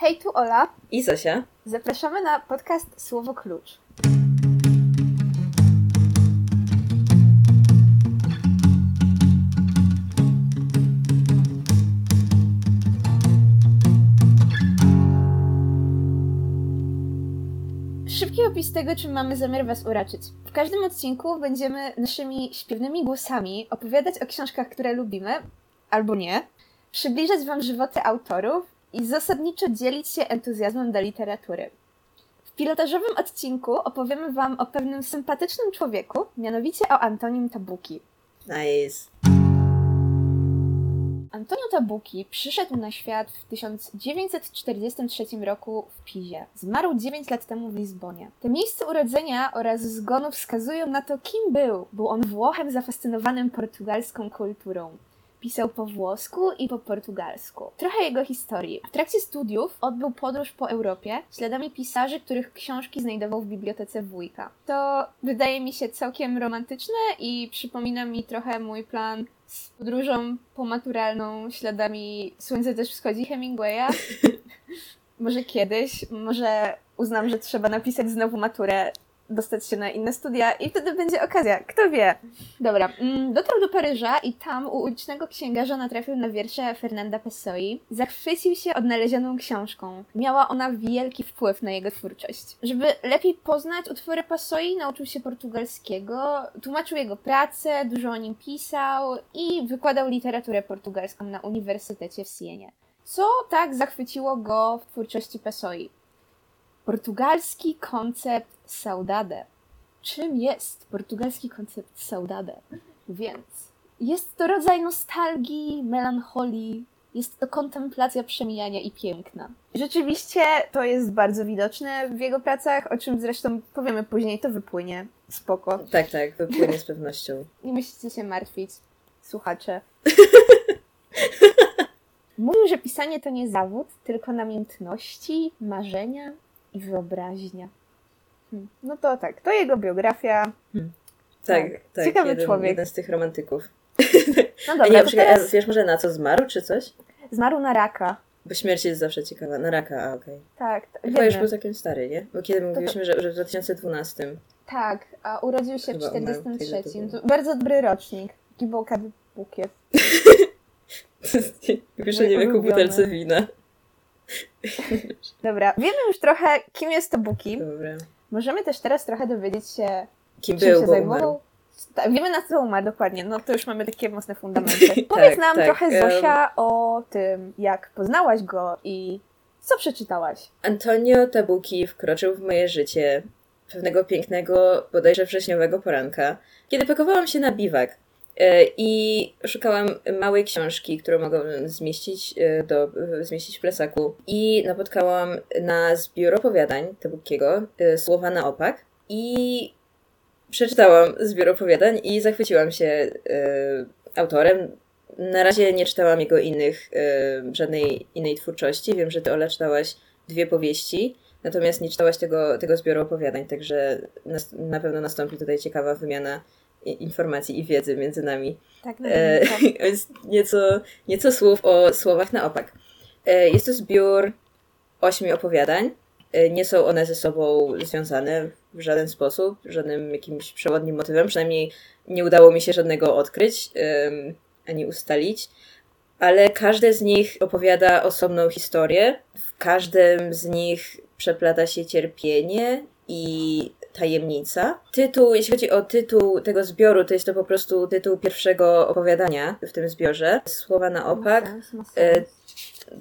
Hej, tu Ola. I Zosia. Zapraszamy na podcast Słowo Klucz. Szybki opis tego, czym mamy zamiar Was uraczyć. W każdym odcinku będziemy naszymi śpiewnymi głosami opowiadać o książkach, które lubimy, albo nie, przybliżać Wam żywoty autorów i zasadniczo dzielić się entuzjazmem do literatury. W pilotażowym odcinku opowiemy Wam o pewnym sympatycznym człowieku, mianowicie o Antonim Tabuki. Nice. Antonio Tabuki przyszedł na świat w 1943 roku w Pizie. Zmarł 9 lat temu w Lizbonie. Te miejsce urodzenia oraz zgonu wskazują na to, kim był. Był on Włochem zafascynowanym portugalską kulturą. Pisał po włosku i po portugalsku. Trochę jego historii. W trakcie studiów odbył podróż po Europie śladami pisarzy, których książki znajdował w bibliotece wujka. To wydaje mi się całkiem romantyczne i przypomina mi trochę mój plan z podróżą pomaturalną śladami Słońce też wschodzi Hemingwaya. może kiedyś, może uznam, że trzeba napisać znowu maturę dostać się na inne studia i wtedy będzie okazja. Kto wie? Dobra, mm, dotarł do Paryża i tam u ulicznego księgarza natrafił na wiersze Fernanda Pessoa. Zachwycił się odnalezioną książką. Miała ona wielki wpływ na jego twórczość. Żeby lepiej poznać utwory Pessoa, nauczył się portugalskiego, tłumaczył jego pracę, dużo o nim pisał i wykładał literaturę portugalską na Uniwersytecie w Sienie. Co tak zachwyciło go w twórczości Pessoa? Portugalski koncept saudade. Czym jest portugalski koncept saudade? Więc jest to rodzaj nostalgii, melancholii, jest to kontemplacja przemijania i piękna. Rzeczywiście to jest bardzo widoczne w jego pracach, o czym zresztą powiemy później, to wypłynie. Spoko. Tak, tak, wypłynie z pewnością. Nie musicie się martwić, słuchacze. Mówił, że pisanie to nie zawód, tylko namiętności, marzenia i wyobraźnia. Hmm. No to tak, to jego biografia. Hmm. Tak, tak, tak. Ciekawy jeden, człowiek. Jeden z tych romantyków. No dobra, A nie, to czekaj, teraz wiesz może na co zmarł, czy coś? zmarł na raka. Bo śmierć jest zawsze ciekawa. Na raka, a okej. Tak, t- Chyba już był całkiem stary, nie? Bo kiedy mówiliśmy, że, że w 2012. Tak, a urodził się w Chyba umarł, 43. tyle to To bardzo dobry rocznik. Gibołka bukiet. Pisze nie wieku ulubiony. butelce wina. Dobra, wiemy już trochę, kim jest to Buki. Dobra. Możemy też teraz trochę dowiedzieć się, Kim czym był, się zajmował. Tak, wiemy na co umarł dokładnie, no to już mamy takie mocne fundamenty. Tak, Powiedz nam tak, trochę. Zosia, o tym, jak poznałaś go i co przeczytałaś. Antonio Tabuki wkroczył w moje życie pewnego pięknego, bodajże wrześniowego poranka, kiedy pakowałam się na biwak i szukałam małej książki, którą mogłabym zmieścić, e, do, e, zmieścić w plecaku. I napotkałam na zbiór opowiadań Tabukiego, e, Słowa na opak i przeczytałam zbiór opowiadań i zachwyciłam się e, autorem. Na razie nie czytałam jego innych, e, żadnej innej twórczości. Wiem, że ty, Ola, czytałaś dwie powieści, natomiast nie czytałaś tego, tego zbioru opowiadań, także nas, na pewno nastąpi tutaj ciekawa wymiana informacji i wiedzy między nami. Tak, na E, więc nieco, nieco słów o słowach na opak. E, jest to zbiór ośmiu opowiadań. E, nie są one ze sobą związane w żaden sposób, żadnym jakimś przewodnim motywem. Przynajmniej nie udało mi się żadnego odkryć ani ustalić. Ale każde z nich opowiada osobną historię. W każdym z nich przeplata się cierpienie i tajemnica. Tytuł, jeśli chodzi o tytuł tego zbioru, to jest to po prostu tytuł pierwszego opowiadania w tym zbiorze. Słowa na opak. Ma sens, ma E, sens.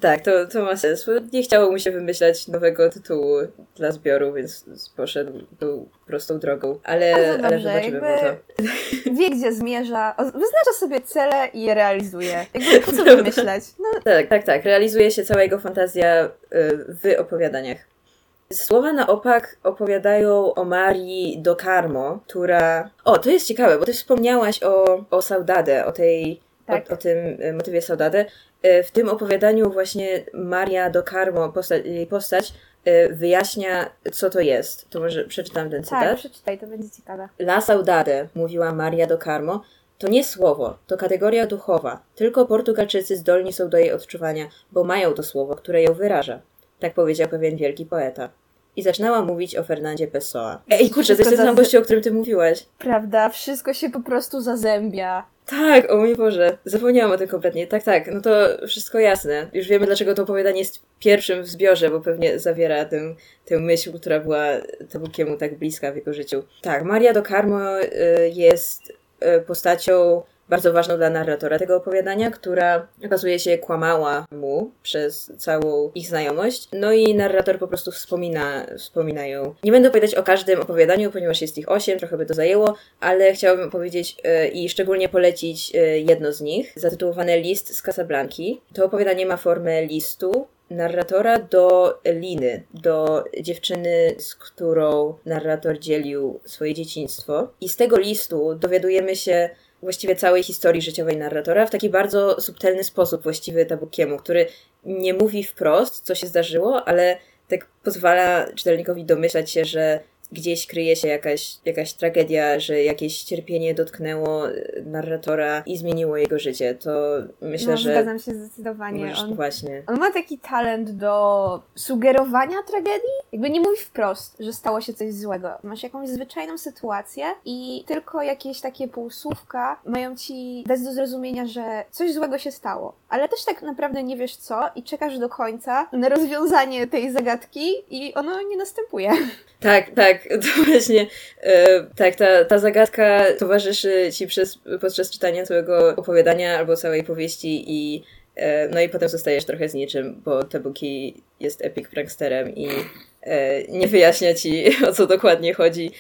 Tak, to, to ma sens. Nie chciało mu się wymyślać nowego tytułu dla zbioru, więc poszedł tą prostą drogą. Ale, Bardzo ale dobrze, zobaczymy może. Wie, gdzie zmierza, wyznacza sobie cele i je realizuje. Jakby po co wymyślać? No, Tak, tak, tak. Realizuje się cała jego fantazja y, w opowiadaniach. Słowa na opak opowiadają o Marii do Carmo, która... O, to jest ciekawe, bo ty wspomniałaś o, o Saudade, o tej... Tak. O, o tym y, motywie Saudade. Y, W tym opowiadaniu właśnie Maria do Carmo, postać, jej postać, y, wyjaśnia, co to jest. To może przeczytam ten cytat. tak, przeczytaj, to będzie ciekawe. La saudade, mówiła Maria do Carmo, to nie słowo, to kategoria duchowa. Tylko Portugalczycy zdolni są do jej odczuwania, bo mają to słowo, które ją wyraża. Tak powiedział pewien wielki poeta. I zaczynała mówić o Fernandzie Pessoa. Ej, kurczę, to jest ten sam gościu, o którym ty mówiłaś. Prawda, wszystko się po prostu zazębia. Tak, o mój Boże, zapomniałam o tym kompletnie. Tak, tak, no to wszystko jasne. Już wiemy, dlaczego to opowiadanie jest pierwszym w zbiorze, bo pewnie zawiera tę, tę myśl, która była Tabukiemu tak bliska w jego życiu. Tak, Maria do Carmo y, jest y, postacią bardzo ważną dla narratora tego opowiadania, która okazuje się kłamała mu przez całą ich znajomość. No i narrator po prostu wspomina, wspomina ją. Nie będę opowiadać o każdym opowiadaniu, ponieważ jest ich osiem, trochę by to zajęło, ale chciałabym powiedzieć yy, i szczególnie polecić yy, jedno z nich, zatytułowane List z Casablanki. To opowiadanie ma formę listu, narratora do Liny, do dziewczyny, z którą narrator dzielił swoje dzieciństwo. I z tego listu dowiadujemy się właściwie całej historii życiowej narratora w taki bardzo subtelny sposób, właściwy Tabukiemu, który nie mówi wprost, co się zdarzyło, ale tak pozwala czytelnikowi domyślać się, że gdzieś kryje się jakaś, jakaś tragedia, że jakieś cierpienie dotknęło narratora i zmieniło jego życie. To myślę, no, że. Zgadzam się zdecydowanie. On, właśnie. on ma taki talent do sugerowania tragedii. Jakby nie mówi wprost, że stało się coś złego. Masz jakąś zwyczajną sytuację i tylko jakieś takie półsłówka mają ci dać do zrozumienia, że coś złego się stało. Ale też tak naprawdę nie wiesz co i czekasz do końca na rozwiązanie tej zagadki i ono nie następuje. Tak, tak, to właśnie, e, tak, ta, ta zagadka towarzyszy ci przez, podczas czytania całego opowiadania albo całej powieści i e, no i potem zostajesz trochę z niczym, bo Tebuki jest epic pranksterem i e, nie wyjaśnia ci o co dokładnie chodzi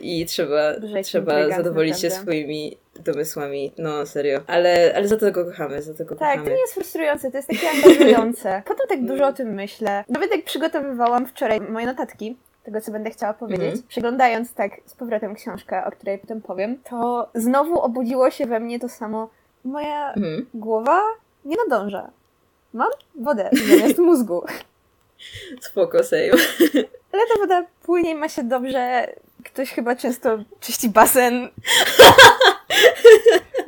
i trzeba, trzeba zadowolić się swoimi domysłami. No, serio. Ale, ale za to go kochamy, za to go tak, kochamy. to nie jest frustrujące, to jest takie angażujące. Potem tak dużo o tym myślę. Nawet jak przygotowywałam wczoraj moje notatki, tego, co będę chciała powiedzieć, mm -hmm. przeglądając tak z powrotem książkę, o której potem powiem, to znowu obudziło się we mnie to samo. Moja mm -hmm. głowa nie nadąża. Mam wodę zamiast mózgu. Spoko, same. Ale ta woda płynie ma się dobrze. Ktoś chyba często czyści basen.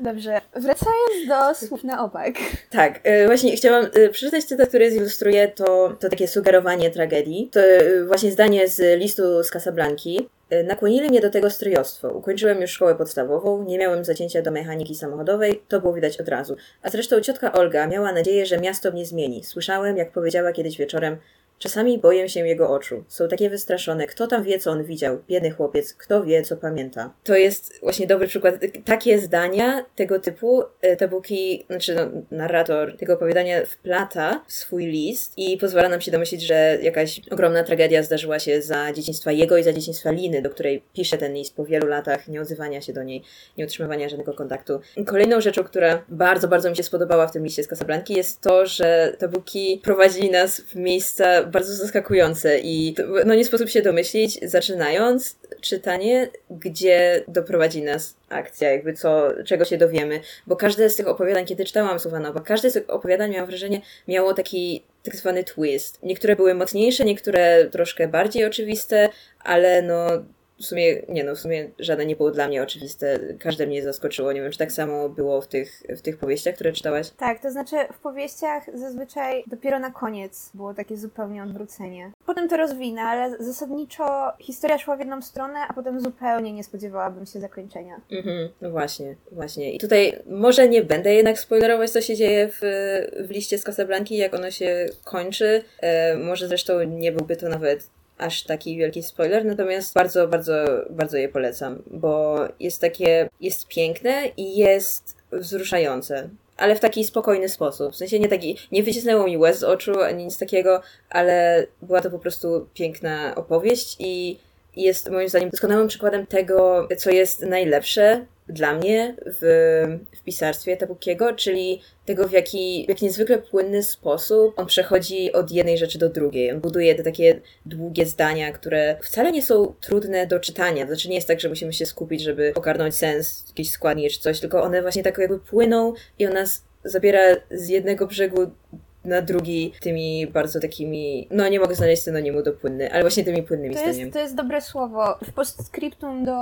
Dobrze, wracając do słów na opak. Tak, e, właśnie chciałam e, przeczytać cytat, który zilustruje to, to takie sugerowanie tragedii. To e, właśnie zdanie z listu z Casablanki. Nakłonili mnie do tego stryjostwo. Ukończyłem już szkołę podstawową, nie miałem zacięcia do mechaniki samochodowej, to było widać od razu. A zresztą ciotka Olga miała nadzieję, że miasto mnie zmieni. Słyszałem, jak powiedziała kiedyś wieczorem, Czasami boję się jego oczu. Są takie wystraszone. Kto tam wie, co on widział? Biedny chłopiec. Kto wie, co pamięta? To jest właśnie dobry przykład. Takie zdania tego typu e, Tabuki, znaczy no, narrator tego opowiadania wplata w swój list i pozwala nam się domyślić, że jakaś ogromna tragedia zdarzyła się za dzieciństwa jego i za dzieciństwa Liny, do której pisze ten list po wielu latach nieodzywania się do niej, nie utrzymywania żadnego kontaktu. Kolejną rzeczą, która bardzo, bardzo mi się spodobała w tym liście z Casablanki jest to, że Tabuki prowadzi nas w miejsca bardzo zaskakujące i no nie sposób się domyślić, zaczynając czytanie, gdzie doprowadzi nas akcja, jakby co, czego się dowiemy, bo każde z tych opowiadań, kiedy czytałam Suwanowa, każde z tych opowiadań, miałam wrażenie, miało taki tak zwany twist. Niektóre były mocniejsze, niektóre troszkę bardziej oczywiste, ale no w sumie, nie no, w sumie żadne nie było dla mnie oczywiste. Każde mnie zaskoczyło. Nie wiem, czy tak samo było w tych, w tych powieściach, które czytałaś? Tak, to znaczy w powieściach zazwyczaj dopiero na koniec było takie zupełnie odwrócenie. Potem to rozwinę, ale zasadniczo historia szła w jedną stronę, a potem zupełnie nie spodziewałabym się zakończenia. Mhm, no właśnie, właśnie. I tutaj może nie będę jednak spoilerować, co się dzieje w, w liście z Casablanki, jak ono się kończy. E, może zresztą nie byłby to nawet aż taki wielki spoiler, natomiast bardzo, bardzo, bardzo je polecam, bo jest takie, jest piękne i jest wzruszające. Ale w taki spokojny sposób. W sensie nie taki, nie wycisnęło mi łez z oczu ani nic takiego, ale była to po prostu piękna opowieść i jest moim zdaniem doskonałym przykładem tego, co jest najlepsze dla mnie w, w pisarstwie Tabukiego, czyli tego, w jaki, w jaki niezwykle płynny sposób on przechodzi od jednej rzeczy do drugiej. On buduje te takie długie zdania, które wcale nie są trudne do czytania. Znaczy nie jest tak, że musimy się skupić, żeby ogarnąć sens jakiejś składni czy coś, tylko one właśnie tak jakby płyną i on nas zabiera z jednego brzegu na drugi tymi bardzo takimi, no nie mogę znaleźć synonimu do płynny, ale właśnie tymi płynnymi to jest, to jest dobre słowo. W postscriptum do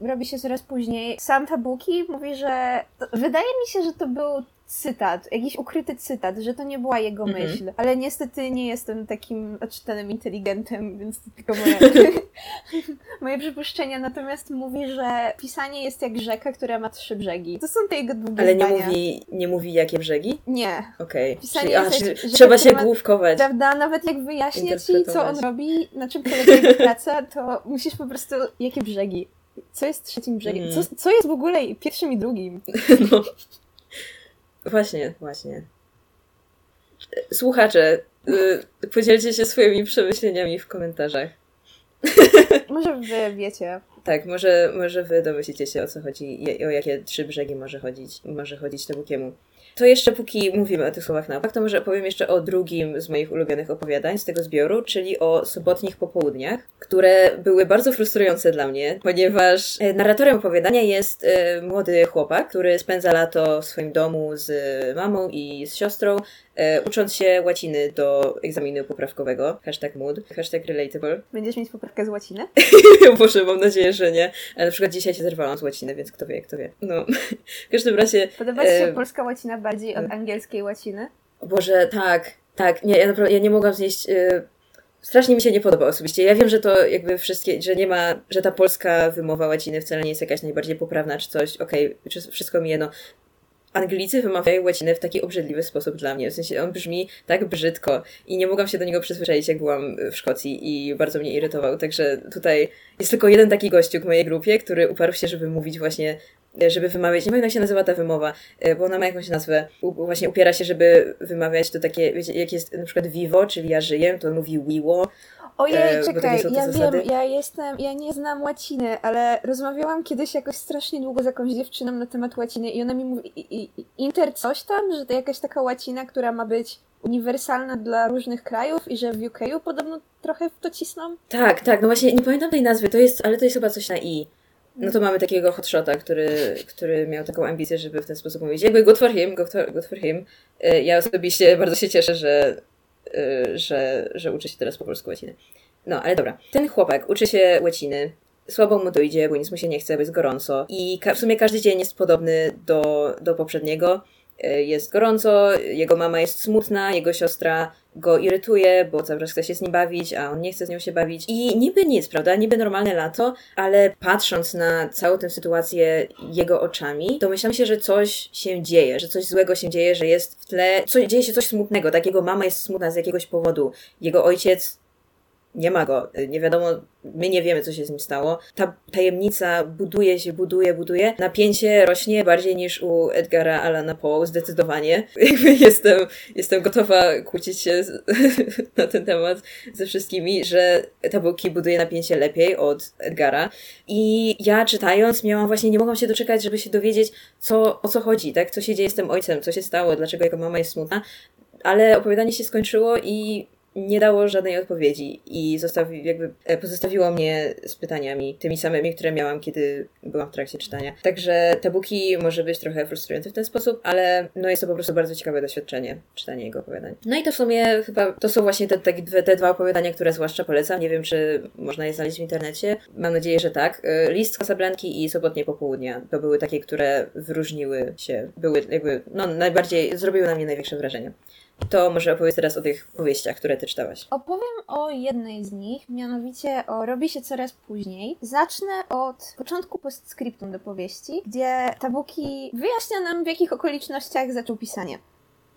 robi się coraz później. Sam Tabuki mówi, że wydaje mi się, że to był cytat, jakiś ukryty cytat, że to nie była jego Mhm. myśl, ale niestety nie jestem takim odczytanym inteligentem, więc to tylko moje, moje przypuszczenia. Natomiast mówi, że pisanie jest jak rzeka, która ma trzy brzegi. To są te jego długie Ale nie zdania. mówi, nie mówi jakie brzegi? Nie. Okej. Pisanie Czyli, a, jest jak- trzeba się ma- główkować. Prawda? Nawet jak wyjaśnię ci, co on robi, na czym polega jego praca, to musisz po prostu... Jakie brzegi? Co jest trzecim brzegiem? Mhm. Co, co jest w ogóle pierwszym i drugim? No. Właśnie, właśnie. Słuchacze, y, podzielcie się swoimi przemyśleniami w komentarzach. Może wy wiecie. Tak, może, może wy domyślicie się o co chodzi i o jakie trzy brzegi może chodzić, może chodzić Tebukiemu. To jeszcze póki mówimy o tych słowach na opak, to może opowiem jeszcze o drugim z moich ulubionych opowiadań z tego zbioru, czyli o sobotnich popołudniach, które były bardzo frustrujące dla mnie, ponieważ e, narratorem opowiadania jest e, młody chłopak, który spędza lato w swoim domu z mamą i z siostrą, e, ucząc się łaciny do egzaminu poprawkowego. Hashtag mood, hashtag relatable. Będziesz mieć poprawkę z łaciny? Boże, mam nadzieję, że nie. Ale na przykład dzisiaj się zerwałam z łaciny, więc kto wie, kto wie. No, w każdym razie... Podoba ci się polska łacina bardziej od e. angielskiej łaciny? O Boże, tak, tak. Nie, ja naprawdę ja nie mogłam znieść. y, strasznie mi się nie podoba osobiście. Ja wiem, że to jakby wszystkie, że nie ma, że ta polska wymowa łaciny wcale nie jest jakaś najbardziej poprawna czy coś. Okej, czy- wszystko mi jedno. Anglicy wymawiają łacinę w taki obrzydliwy sposób dla mnie. W sensie on brzmi tak brzydko i nie mogłam się do niego przyzwyczaić, jak byłam w Szkocji i bardzo mnie irytował. Także tutaj jest tylko jeden taki gościu w mojej grupie, który uparł się, żeby mówić właśnie, żeby wymawiać, nie wiem jak się nazywa ta wymowa, e, bo ona ma jakąś nazwę, U, właśnie upiera się, żeby wymawiać to takie, wiecie, jak jest na przykład vivo, czyli ja żyję, to on mówi wiło. Ojej, E, czekaj, ja zasady. wiem, ja jestem, ja nie znam łaciny, ale rozmawiałam kiedyś jakoś strasznie długo z jakąś dziewczyną na temat łaciny i ona mi mówi, i, i, inter coś tam, że to jakaś taka łacina, która ma być uniwersalna dla różnych krajów i że w UK podobno trochę w to cisną. Tak, tak, no właśnie nie pamiętam tej nazwy, to jest, ale to jest chyba coś na i. No to mamy takiego hotshota, który, który miał taką ambicję, żeby w ten sposób mówić. Jakby good for him, good for, good for him. E, Ja osobiście bardzo się cieszę, że, e, że, że uczy się teraz po polsku łaciny. No, ale dobra. Ten chłopak uczy się łaciny, słabo mu to idzie, bo nic mu się nie chce, bo jest gorąco. I w sumie każdy dzień jest podobny do, do poprzedniego. E, Jest gorąco, jego mama jest smutna, jego siostra go irytuje, bo cały czas chce się z nim bawić, a on nie chce z nią się bawić. I niby nic, prawda? Niby normalne lato, ale patrząc na całą tę sytuację jego oczami, domyślam się, że coś się dzieje, że coś złego się dzieje, że jest w tle, co, dzieje się coś smutnego, tak? Jego mama jest smutna z jakiegoś powodu, jego ojciec nie ma go, nie wiadomo, my nie wiemy, co się z nim stało. Ta tajemnica buduje się, buduje, buduje. Napięcie rośnie bardziej niż u Edgara Allana Poe, zdecydowanie. Jestem, jestem gotowa kłócić się z, na ten temat ze wszystkimi, że Tabuki buduje napięcie lepiej od Edgara. I ja czytając miałam właśnie, nie mogłam się doczekać, żeby się dowiedzieć, co, o co chodzi, tak? Co się dzieje z tym ojcem, co się stało, dlaczego jego mama jest smutna. Ale opowiadanie się skończyło i nie dało żadnej odpowiedzi i zostawi, jakby e, pozostawiło mnie z pytaniami, tymi samymi, które miałam, kiedy byłam w trakcie czytania. Także Tabuki może być trochę frustrujący w ten sposób, ale no jest to po prostu bardzo ciekawe doświadczenie, czytanie jego opowiadań. No i to w sumie chyba, to są właśnie te, te, te dwa opowiadania, które zwłaszcza polecam. Nie wiem, czy można je znaleźć w internecie. Mam nadzieję, że tak. E, List Casablanki i Sobotnie Popołudnia to były takie, które wyróżniły się, były jakby, no najbardziej, zrobiły na mnie największe wrażenie. To może opowiedz teraz o tych powieściach, które ty czytałaś. Opowiem o jednej z nich, mianowicie o Robi się coraz później. Zacznę od początku postscriptum do powieści, gdzie Tabuki wyjaśnia nam, w jakich okolicznościach zaczął pisanie.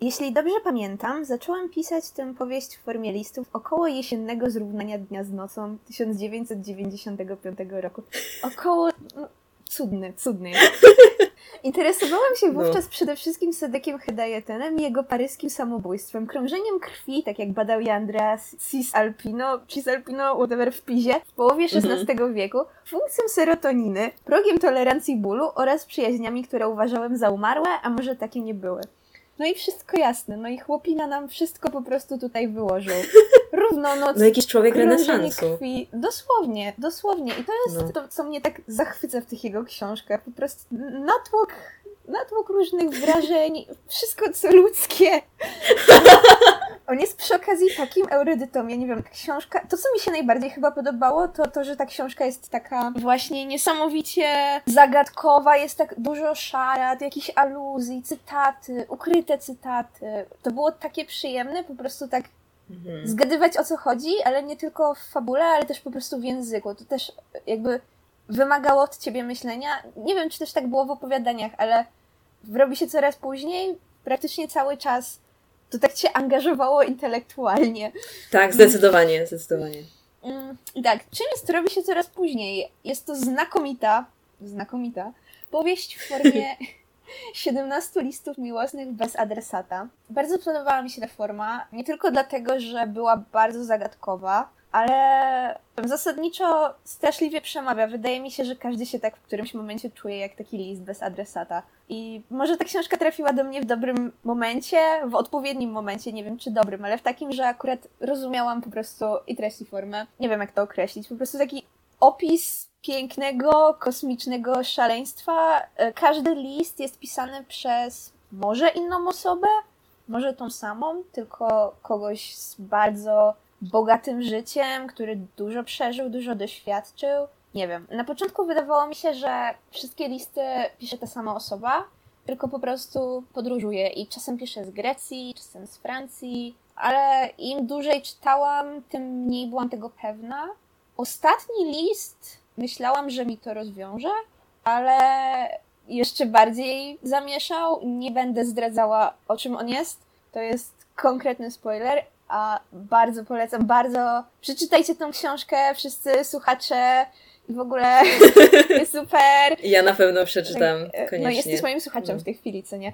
Jeśli dobrze pamiętam, zacząłem pisać tę powieść w formie listów około jesiennego zrównania dnia z nocą 1995 roku. Około... No, cudny, cudny. Interesowałam się No. wówczas przede wszystkim Sadekiem Hedayetenem i jego paryskim samobójstwem, krążeniem krwi, tak jak badał je Andreas Cisalpino, Cisalpino, whatever w Pizie, w połowie XVI wieku, funkcją serotoniny, progiem tolerancji bólu oraz przyjaźniami, które uważałem za umarłe, a może takie nie były. No i wszystko jasne, no i chłopina nam wszystko po prostu tutaj wyłożył. Równo noc, No jakiś człowiek renesansu. krwi. Dosłownie, dosłownie. I to jest No. to, co mnie tak zachwyca w tych jego książkach. Po prostu natłok natłok różnych wrażeń, wszystko co ludzkie. On jest przy okazji takim erudytą, ja nie wiem, książka, to co mi się najbardziej chyba podobało, to to, że ta książka jest taka właśnie niesamowicie zagadkowa, jest tak dużo szarat, jakichś aluzji, cytaty, ukryte cytaty. To było takie przyjemne, po prostu tak mhm. zgadywać o co chodzi, ale nie tylko w fabule, ale też po prostu w języku. To też jakby wymagało od ciebie myślenia. Nie wiem, czy też tak było w opowiadaniach, ale robi się coraz później, praktycznie cały czas to tak cię angażowało intelektualnie. Tak, zdecydowanie, zdecydowanie. Mm, tak, czym jest robi się coraz później? Jest to znakomita, znakomita powieść w formie 17 listów miłosnych bez adresata. Bardzo podobała mi się ta forma, nie tylko dlatego, że była bardzo zagadkowa, ale zasadniczo straszliwie przemawia. Wydaje mi się, że każdy się tak w którymś momencie czuje jak taki list bez adresata. I może ta książka trafiła do mnie w dobrym momencie, w odpowiednim momencie, nie wiem czy dobrym, ale w takim, że akurat rozumiałam po prostu i treść i formę. Nie wiem jak to określić. Po prostu taki opis pięknego, kosmicznego szaleństwa. Każdy list jest pisany przez może inną osobę, może tą samą, tylko kogoś z bardzo bogatym życiem, który dużo przeżył, dużo doświadczył. Nie wiem. Na początku wydawało mi się, że wszystkie listy pisze ta sama osoba, tylko po prostu podróżuje i czasem pisze z Grecji, czasem z Francji, ale im dłużej czytałam, tym mniej byłam tego pewna. Ostatni list myślałam, że mi to rozwiąże, ale jeszcze bardziej zamieszał. Nie będę zdradzała, o czym on jest. To jest konkretny spoiler, a bardzo polecam, bardzo przeczytajcie tą książkę, wszyscy słuchacze i w ogóle jest super. Ja na pewno przeczytam, tak, koniecznie. No jesteś moim słuchaczem no. w tej chwili, co nie?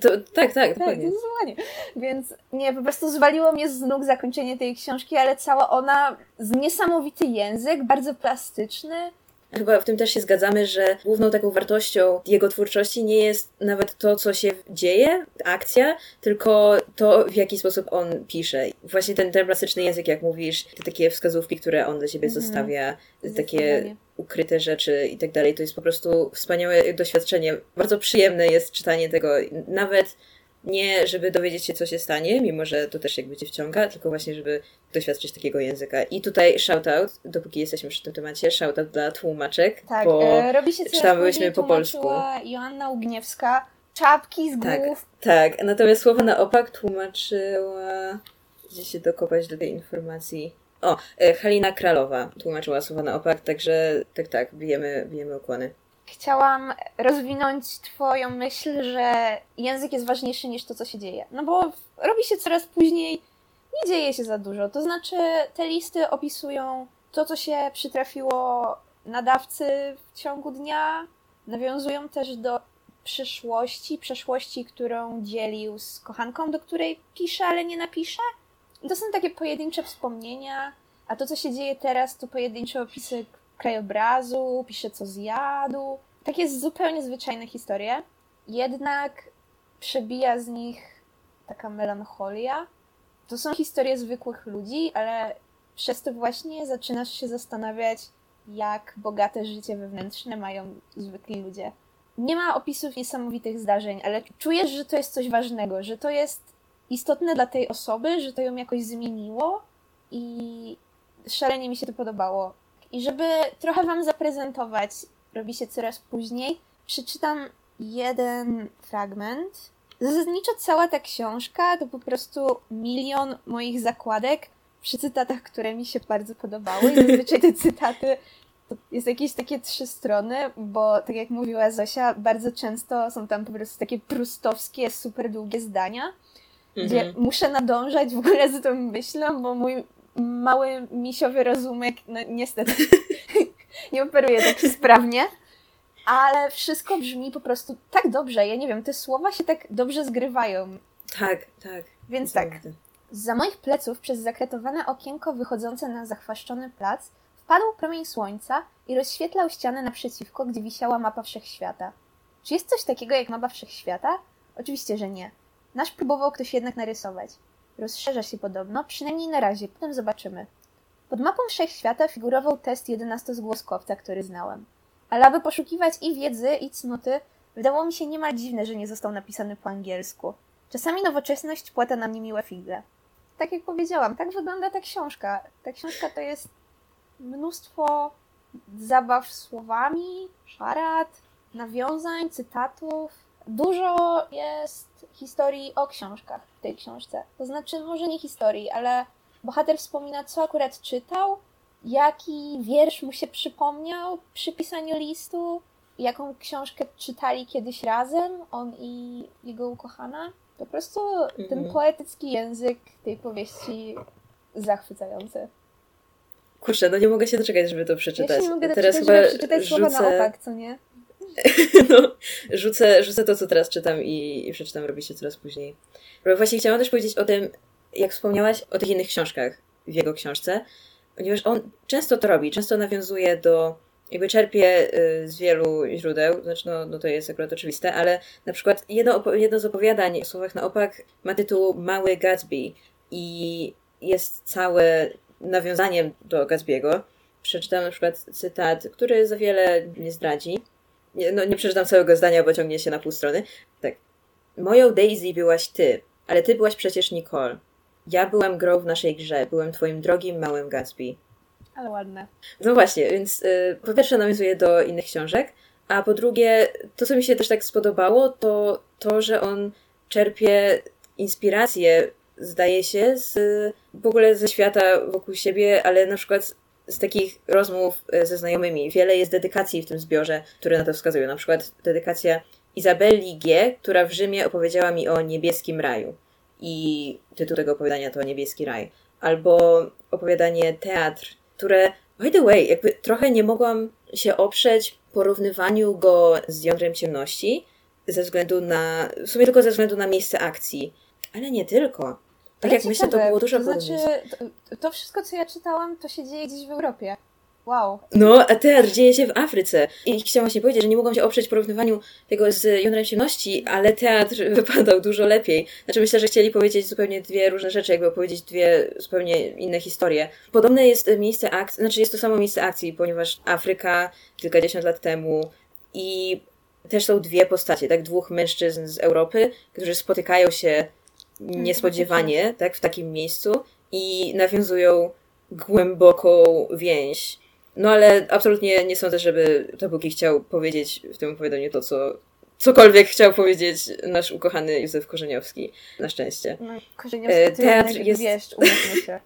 To, tak, tak, dokładnie. Tak, zdecydowanie. Więc nie, po prostu zwaliło mnie z nóg zakończenie tej książki, ale cała ona, niesamowity język, bardzo plastyczny, Chyba w tym też się zgadzamy, że główną taką wartością jego twórczości nie jest nawet to, co się dzieje, akcja, tylko to, w jaki sposób on pisze. Właśnie ten, ten plastyczny język, jak mówisz, te takie wskazówki, które on dla siebie -hmm. zostawia, takie ukryte rzeczy i tak dalej, to jest po prostu wspaniałe doświadczenie. Bardzo przyjemne jest czytanie tego, nawet nie, żeby dowiedzieć się, co się stanie, mimo że to też jakby cię wciąga, tylko właśnie, żeby doświadczyć takiego języka. I tutaj shoutout, dopóki jesteśmy przy tym temacie, shoutout dla tłumaczek, tak, bo e, robi się czytałyśmy po polsku. Joanna Ugniewska, czapki z tak, głów. Tak, natomiast słowo na opak tłumaczyła... Gdzie się dokopać do tej informacji? O, e, Halina Kralowa tłumaczyła słowa na opak, także tak, tak, bijemy, bijemy ukłony chciałam rozwinąć Twoją myśl, że język jest ważniejszy niż to, co się dzieje. No bo robi się coraz później, nie dzieje się za dużo. To znaczy, te listy opisują to, co się przytrafiło nadawcy w ciągu dnia, nawiązują też do przyszłości, przeszłości, którą dzielił z kochanką, do której pisze, ale nie napisze. To są takie pojedyncze wspomnienia, a to, co się dzieje teraz, to pojedyncze opisy krajobrazu, pisze co zjadł. Takie zupełnie zwyczajne historie. Jednak przebija z nich taka melancholia. To są historie zwykłych ludzi, ale przez to właśnie zaczynasz się zastanawiać, jak bogate życie wewnętrzne mają zwykli ludzie. Nie ma opisów niesamowitych zdarzeń, ale czujesz, że to jest coś ważnego, że to jest istotne dla tej osoby, że to ją jakoś zmieniło i szalenie mi się to podobało. I żeby trochę Wam zaprezentować, robi się coraz później, przeczytam jeden fragment. Zasadniczo cała ta książka to po prostu milion moich zakładek przy cytatach, które mi się bardzo podobały. I zazwyczaj te cytaty to jest jakieś takie trzy strony, bo tak jak mówiła Zosia, bardzo często są tam po prostu takie prustowskie, super długie zdania, gdzie mhm. muszę nadążać w ogóle z tą myślą, bo mój mały misiowy rozumek, no niestety nie operuje tak sprawnie, ale wszystko brzmi po prostu tak dobrze. Ja nie wiem, te słowa się tak dobrze zgrywają. Tak, tak. Więc tak. Za moich pleców przez zakretowane okienko wychodzące na zachwaszczony plac wpadł promień słońca i rozświetlał ścianę naprzeciwko, gdzie wisiała mapa wszechświata. Czy jest coś takiego jak mapa wszechświata? Oczywiście, że nie. Nasz próbował ktoś jednak narysować. Rozszerza się podobno, przynajmniej na razie, potem zobaczymy. Pod mapą Wszechświata figurował test jedenastozgłoskowca, który znałem. Ale aby poszukiwać i wiedzy, i cnoty, wydało mi się niemal dziwne, że nie został napisany po angielsku. Czasami nowoczesność płata nam niemiłe figle. Tak jak powiedziałam, tak wygląda ta książka. Ta książka to jest mnóstwo zabaw słowami, szarad, nawiązań, cytatów. Dużo jest historii o książkach w tej książce. To znaczy, może nie historii, ale bohater wspomina, co akurat czytał, jaki wiersz mu się przypomniał przy pisaniu listu, jaką książkę czytali kiedyś razem, on i jego ukochana. Po prostu ten Mhm. poetycki język tej powieści zachwycający. Kurczę, no nie mogę się doczekać, żeby to Ja przeczytać. się nie mogę teraz doczekać, chyba żeby przeczytać słowa na opak, co nie? no, rzucę, rzucę to, co teraz czytam i, i przeczytam robi się coraz później. Bo właśnie chciałam też powiedzieć o tym, jak wspomniałaś o tych innych książkach w jego książce, ponieważ on często to robi, często nawiązuje do, jakby czerpie y, z wielu źródeł, znaczy no, no to jest akurat oczywiste, ale na przykład jedno, jedno z opowiadań w słowach na opak ma tytuł Mały Gatsby i jest całe nawiązaniem do Gatsby'ego. Przeczytam na przykład cytat, który za wiele nie zdradzi. Nie, no, nie przeczytam całego zdania, bo ciągnie się na pół strony. Tak. Moją Daisy byłaś ty, ale ty byłaś przecież Nicole. Ja byłem grą w naszej grze, byłem twoim drogim małym Gatsby. Ale ładne. No właśnie, więc y, po pierwsze nawiązuje do innych książek, a po drugie, to co mi się też tak spodobało, to to, że on czerpie inspirację, zdaje się, z, w ogóle ze świata wokół siebie, ale na przykład z takich rozmów y, ze znajomymi. Wiele jest dedykacji w tym zbiorze, które na to wskazują. Na przykład dedykacja Izabeli G., która w Rzymie opowiedziała mi o niebieskim raju. I tytuł tego opowiadania to Niebieski raj. Albo opowiadanie Teatr, które, by the way, jakby trochę nie mogłam się oprzeć porównywaniu go z Jądrem Ciemności, ze względu na, w sumie tylko ze względu na miejsce akcji. Ale nie tylko. Tak jak myślę, to było dużo To znaczy, to, to wszystko, co ja czytałam, to się dzieje gdzieś w Europie. Wow. No, a teatr dzieje się w Afryce. I chciałam właśnie powiedzieć, że nie mogłam się oprzeć porównywaniu tego z Jądrem Ciemności, ale teatr wypadał dużo lepiej. Znaczy myślę, że chcieli powiedzieć zupełnie dwie różne rzeczy, jakby opowiedzieć dwie zupełnie inne historie. Podobne jest miejsce akcji, znaczy jest to samo miejsce akcji, ponieważ Afryka kilkadziesiąt lat temu i też są dwie postacie, tak? Dwóch mężczyzn z Europy, którzy spotykają się niespodziewanie, tak? W takim miejscu i nawiązują głęboką więź. No ale absolutnie nie sądzę, żeby Tabuki chciał powiedzieć w tym opowiadaniu to, co cokolwiek chciał powiedzieć nasz ukochany Józef Korzeniowski. Na szczęście. No, Korzeniowski E, teatr jest- wiesz, umówmy się.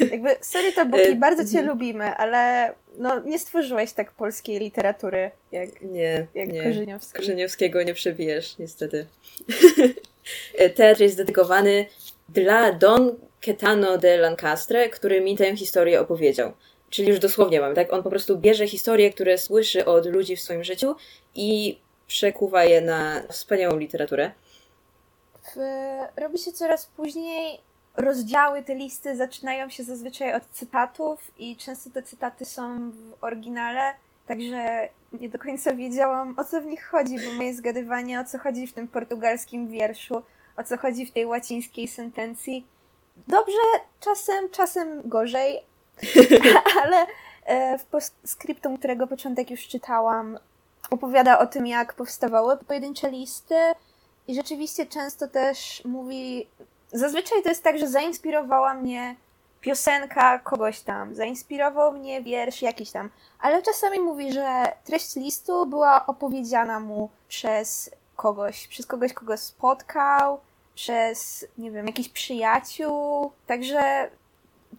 Jakby, sorry to Buki, E, bardzo cię mhm. lubimy, ale no, nie stworzyłeś tak polskiej literatury, jak, Nie, jak nie. Korzeniowski. Korzeniowskiego nie przebijesz, niestety. Teatr jest dedykowany dla Don Ketano de Lancastre, który mi tę historię opowiedział. Czyli już dosłownie mamy, tak? On po prostu bierze historie, które słyszy od ludzi w swoim życiu i przekuwa je na wspaniałą literaturę. W, robi się coraz później. Rozdziały, te listy zaczynają się zazwyczaj od cytatów i często te cytaty są w oryginale, także nie do końca wiedziałam o co w nich chodzi, bo moje zgadywanie o co chodzi w tym portugalskim wierszu, o co chodzi w tej łacińskiej sentencji. Dobrze, czasem, czasem gorzej, ale e, w postscriptum, którego początek już czytałam, opowiada o tym, jak powstawały pojedyncze listy i rzeczywiście często też mówi. Zazwyczaj to jest tak, że zainspirowała mnie piosenka kogoś tam, zainspirował mnie wiersz jakiś tam, ale czasami mówi, że treść listu była opowiedziana mu przez kogoś, przez kogoś, kogo spotkał, przez, nie wiem, jakichś przyjaciół. Także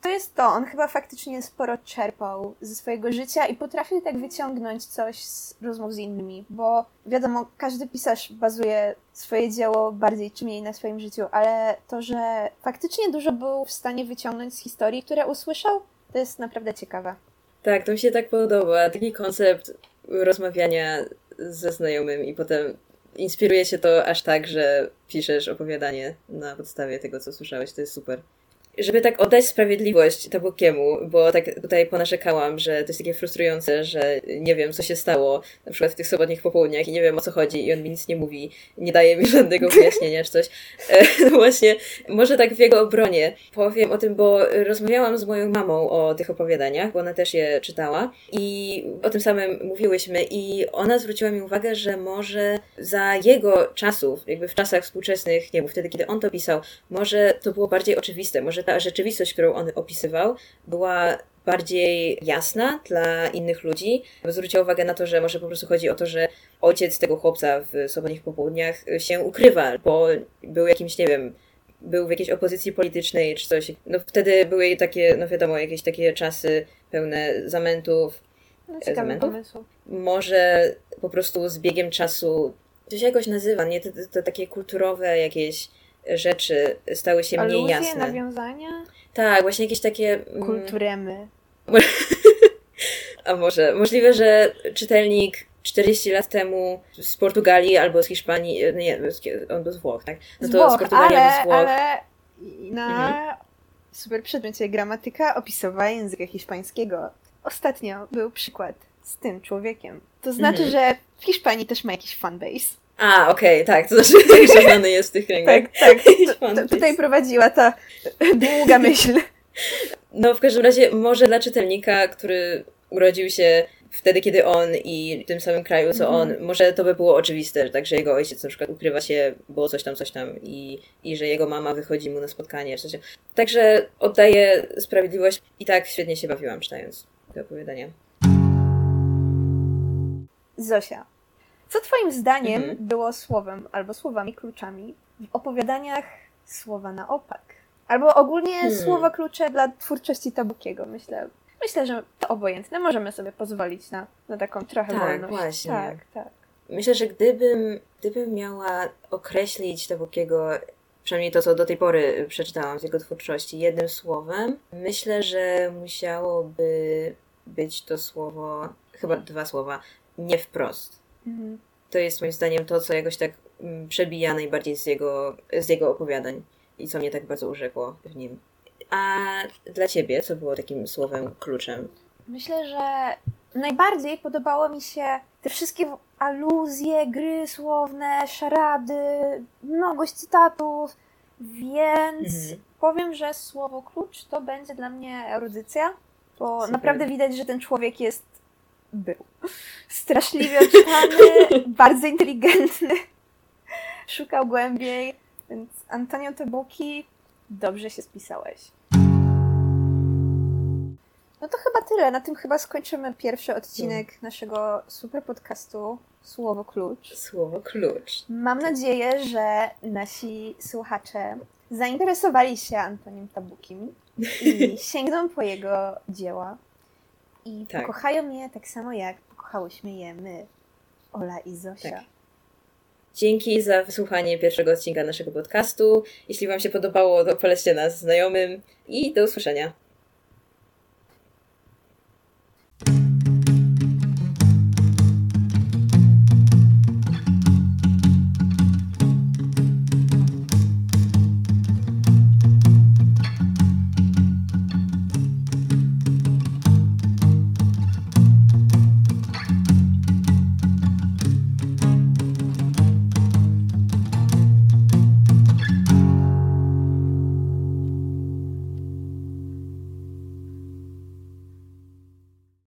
to jest to. On chyba faktycznie sporo czerpał ze swojego życia i potrafił tak wyciągnąć coś z rozmów z innymi, bo wiadomo, każdy pisarz bazuje swoje dzieło bardziej czy mniej na swoim życiu, ale to, że faktycznie dużo był w stanie wyciągnąć z historii, które usłyszał, to jest naprawdę ciekawe. Tak, to mi się tak podoba. Taki koncept rozmawiania ze znajomym i potem inspiruje się to aż tak, że piszesz opowiadanie na podstawie tego, co słyszałeś. To jest super. Żeby tak oddać sprawiedliwość Tabukiemu, bo tak tutaj ponarzekałam, że to jest takie frustrujące, że nie wiem, co się stało, na przykład w tych sobotnich popołudniach i nie wiem, o co chodzi i on mi nic nie mówi, nie daje mi żadnego wyjaśnienia czy coś. E, właśnie, może tak w jego obronie powiem o tym, bo rozmawiałam z moją mamą o tych opowiadaniach, bo ona też je czytała i o tym samym mówiłyśmy i ona zwróciła mi uwagę, że może za jego czasów, jakby w czasach współczesnych, nie wiem, wtedy, kiedy on to pisał, może to było bardziej oczywiste, może ta rzeczywistość, którą on opisywał, była bardziej jasna dla innych ludzi. Zwróciła uwagę na to, że może po prostu chodzi o to, że ojciec tego chłopca w sobotnich popołudniach się ukrywa, bo był jakimś, nie wiem, był w jakiejś opozycji politycznej czy coś. No wtedy były takie, no wiadomo, jakieś takie czasy pełne zamętów. No, ciekawy zamętów? pomysł. Może po prostu z biegiem czasu, to się jakoś nazywa, nie? To, to, to takie kulturowe jakieś rzeczy stały się mniej Aluzje, jasne. nawiązania, Tak, właśnie jakieś takie. mm, kulturemy. A może możliwe, że czytelnik 40 lat temu z Portugalii albo z Hiszpanii, e, nie, z- on był z Włoch, tak? No z to Włoch, z Portugalii ale, albo z Włoch. ale na Mhm. super przedmiocie gramatyka opisowa języka hiszpańskiego. Ostatnio był przykład z tym człowiekiem. To znaczy, Mhm. że w Hiszpanii też ma jakiś fanbase. A, okej, tak, to znaczy, że znany jest w tych kręgach. Tak, tak. To, to, tutaj prowadziła ta długa myśl. No, w każdym razie, może dla czytelnika, który urodził się wtedy, kiedy on i w tym samym kraju, co on, Mhm. może to by było oczywiste, że tak, że jego ojciec na przykład ukrywa się, było coś tam, coś tam i, i że jego mama wychodzi mu na spotkanie, czy coś. Także oddaję sprawiedliwość i tak świetnie się bawiłam czytając te opowiadania. Zosia, co twoim zdaniem Mhm. było słowem albo słowami kluczami w opowiadaniach słowa na opak? Albo ogólnie Hmm. słowa klucze dla twórczości Tabukiego, myślę. Myślę, że to obojętne. Możemy sobie pozwolić na, na taką trochę Tak, wolność. właśnie. Tak, tak. Myślę, że gdybym, gdybym miała określić Tabukiego, przynajmniej to, co do tej pory przeczytałam z jego twórczości, jednym słowem, myślę, że musiałoby być to słowo, chyba dwa słowa, nie wprost. Mhm. To jest moim zdaniem to, co jakoś tak mm, przebija najbardziej z jego, z jego opowiadań i co mnie tak bardzo urzekło w nim. A dla ciebie, co było takim słowem kluczem? Myślę, że najbardziej podobało mi się te wszystkie aluzje, gry słowne, szarady, mnogość cytatów, więc Mhm. powiem, że słowo klucz to będzie dla mnie erudycja, bo Super. naprawdę widać, że ten człowiek jest był straszliwie odczytany, bardzo inteligentny, szukał głębiej, więc Antonio Tebuki, dobrze się spisałeś. No to chyba tyle. Na tym chyba skończymy pierwszy odcinek naszego super podcastu Słowo Klucz. Słowo klucz. Mam nadzieję, że nasi słuchacze zainteresowali się Antonim Tabukim i sięgną po jego dzieła i Tak. pokochają je tak samo jak pokochałyśmy je my, Ola i Zosia. Tak. Dzięki za wysłuchanie pierwszego odcinka naszego podcastu. Jeśli Wam się podobało, to polećcie nas znajomym i do usłyszenia.